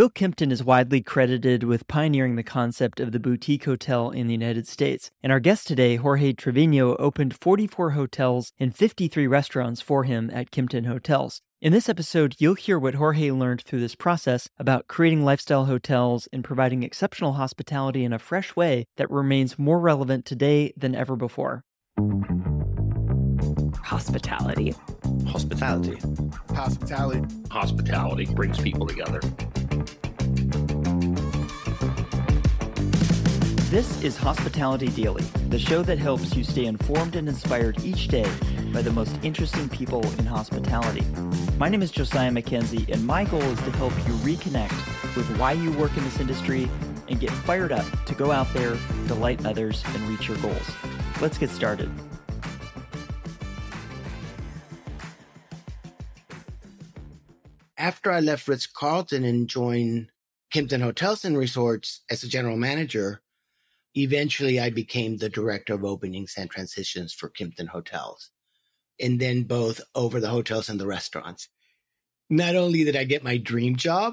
Bill Kimpton is widely credited with pioneering the concept of the boutique hotel in the United States. And our guest today, Jorge Treviño, opened 44 hotels and 53 restaurants for him at Kimpton Hotels. In this episode, you'll hear what Jorge learned through this process about creating lifestyle hotels and providing exceptional hospitality in a fresh way that remains more relevant today than ever before. Hospitality. Hospitality. Hospitality. Hospitality brings people together. This is Hospitality Daily, the show that helps you stay informed and inspired each day by the most interesting people in hospitality. My name is Josiah Mackenzie, and my goal is to help you reconnect with why you work in this industry and get fired up to go out there, delight others, and reach your goals. Let's get started. After I left Ritz Carlton and joined Kimpton Hotels and Resorts as a general manager, eventually I became the director of openings and transitions for Kimpton Hotels. And then both over the hotels and the restaurants. Not only did I get my dream job,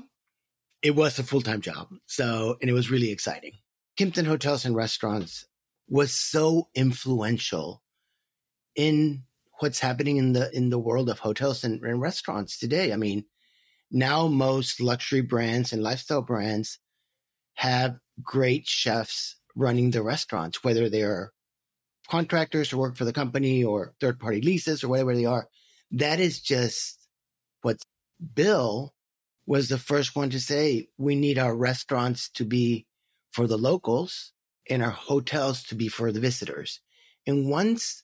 it was a full time job. So, and it was really exciting. Kimpton Hotels and Restaurants was so influential in what's happening in the in the world of hotels and, and restaurants today. I mean, now most luxury brands and lifestyle brands have great chefs running the restaurants, whether they're contractors to work for the company or third party leases or whatever they are. That is just what Bill was the first one to say. We need our restaurants to be for the locals and our hotels to be for the visitors. And once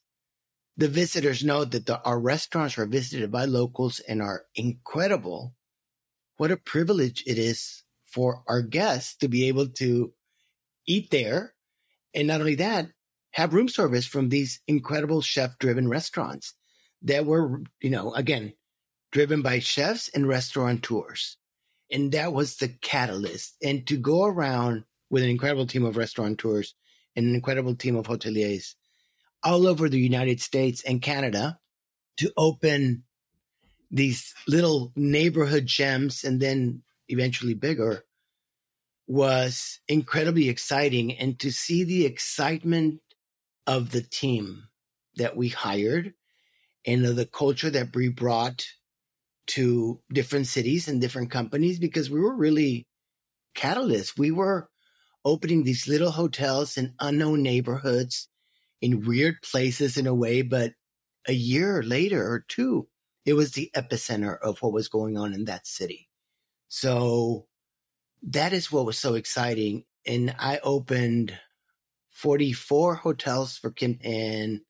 the visitors know that the, our restaurants are visited by locals and are incredible, what a privilege it is for our guests to be able to eat there. And not only that, have room service from these incredible chef driven restaurants that were, you know, again, driven by chefs and restaurateurs. And that was the catalyst. And to go around with an incredible team of restaurateurs and an incredible team of hoteliers all over the United States and Canada to open these little neighborhood gems and then eventually bigger was incredibly exciting. And to see the excitement of the team that we hired and of the culture that we brought to different cities and different companies, because we were really catalysts. We were opening these little hotels in unknown neighborhoods in weird places in a way, but a year later or two, it was the epicenter of what was going on in that city. So that is what was so exciting. And I opened 44 hotels for Kim, and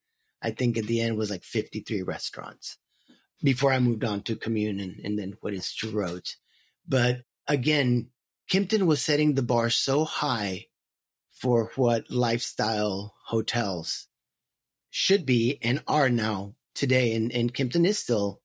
I think at the end was like 53 restaurants before I moved on to Commune and, and then what is True Roads. But again, Kimpton was setting the bar so high for what lifestyle hotels should be and are now today. And, and Kimpton is still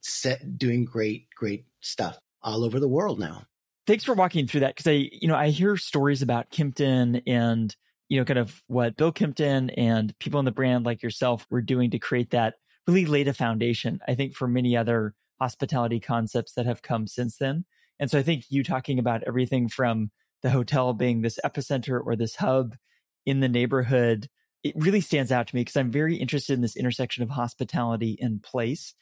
set doing great, great stuff all over the world now. Thanks for walking through that because I, you know, I hear stories about Kimpton and you know, kind of what Bill Kimpton and people in the brand like yourself were doing to create that really laid a foundation. I think for many other hospitality concepts that have come since then. And so I think you talking about everything from the hotel being this epicenter or this hub in the neighborhood, it really stands out to me because I'm very interested in this intersection of hospitality and place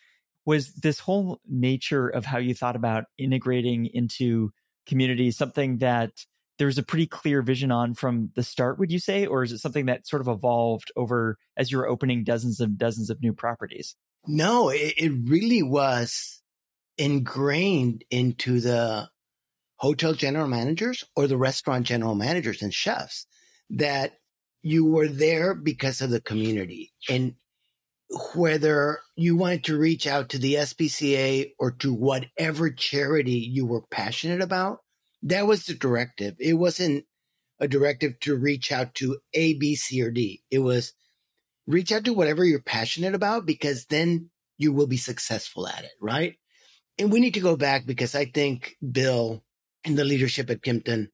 was this whole nature of how you thought about integrating into communities something that there's a pretty clear vision on from the start would you say? Or is it something that sort of evolved over as you're opening dozens and dozens of new properties? No it, it really was ingrained into the hotel general managers or the restaurant general managers and chefs that you were there because of the community. And whether you wanted to reach out to the SPCA or to whatever charity you were passionate about, that was the directive. It wasn't a directive to reach out to A, B, C, or D. It was reach out to whatever you're passionate about because then you will be successful at it, right? And we need to go back because I think Bill and the leadership at Kimpton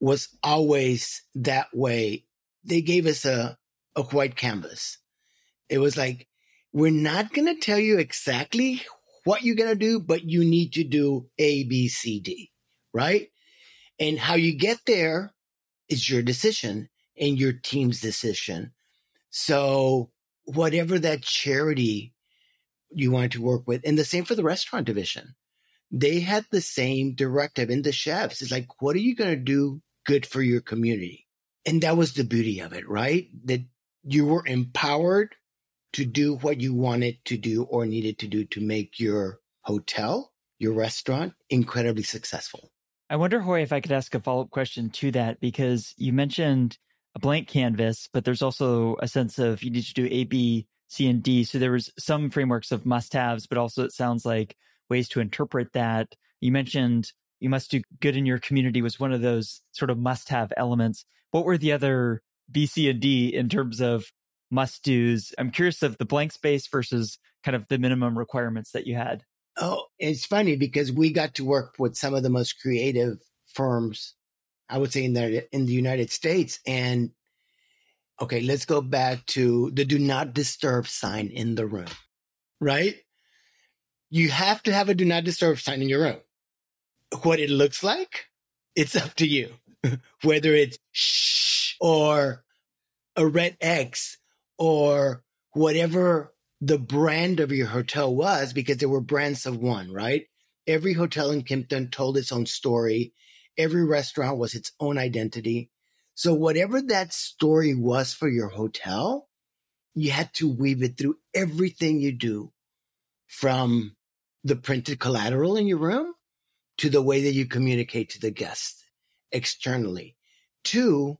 was always that way. They gave us a, a white canvas it was like, we're not going to tell you exactly what you're going to do, but you need to do A, B, C, D, right? And how you get there is your decision and your team's decision. So whatever that charity you want to work with, and the same for the restaurant division, they had the same directive in the chefs. It's like, what are you going to do good for your community? And that was the beauty of it, right? That you were empowered to do what you wanted to do or needed to do to make your hotel, your restaurant incredibly successful. I wonder, Jorge, if I could ask a follow up question to that because you mentioned a blank canvas, but there's also a sense of you need to do A, B, C, and D. So there was some frameworks of must haves, but also it sounds like ways to interpret that. You mentioned you must do good in your community was one of those sort of must have elements. What were the other B, C, and D in terms of must do's? I'm curious of the blank space versus kind of the minimum requirements that you had. Oh, it's funny because we got to work with some of the most creative firms, I would say in the in the United States. And okay, let's go back to the do not disturb sign in the room. Right? You have to have a do not disturb sign in your room. What it looks like, it's up to you. Whether it's shh or a red X or whatever the brand of your hotel was because there were brands of one, right? Every hotel in Kimpton told its own story. Every restaurant was its own identity. So whatever that story was for your hotel, you had to weave it through everything you do from the printed collateral in your room to the way that you communicate to the guests externally to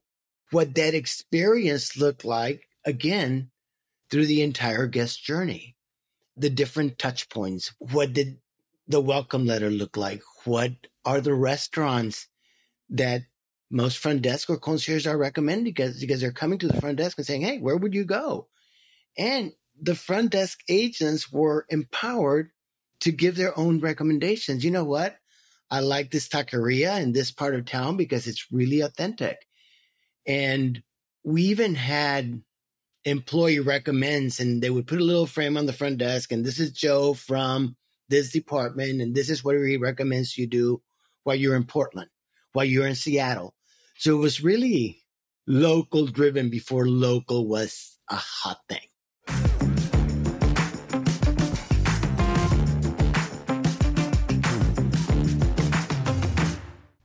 what that experience looked like again through the entire guest journey, the different touch points. What did the welcome letter look like? What are the restaurants that most front desk or concierge are recommending because, because they're coming to the front desk and saying, Hey, where would you go? And the front desk agents were empowered to give their own recommendations. You know what? I like this taqueria in this part of town because it's really authentic. And we even had employee recommends and they would put a little frame on the front desk and this is Joe from this department and this is what he recommends you do while you're in Portland, while you're in Seattle. So it was really local driven before local was a hot thing.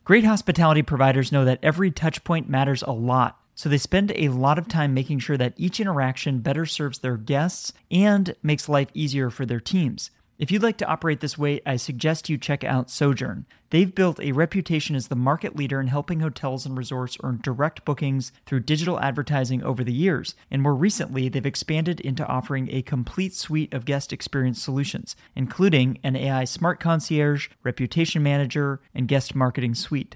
Great hospitality providers know that every touch point matters a lot so they spend a lot of time making sure that each interaction better serves their guests and makes life easier for their teams. If you'd like to operate this way, I suggest you check out Sojern. They've built a reputation as the market leader in helping hotels and resorts earn direct bookings through digital advertising over the years. And more recently, they've expanded into offering a complete suite of guest experience solutions, including an AI smart concierge, reputation manager, and guest marketing suite.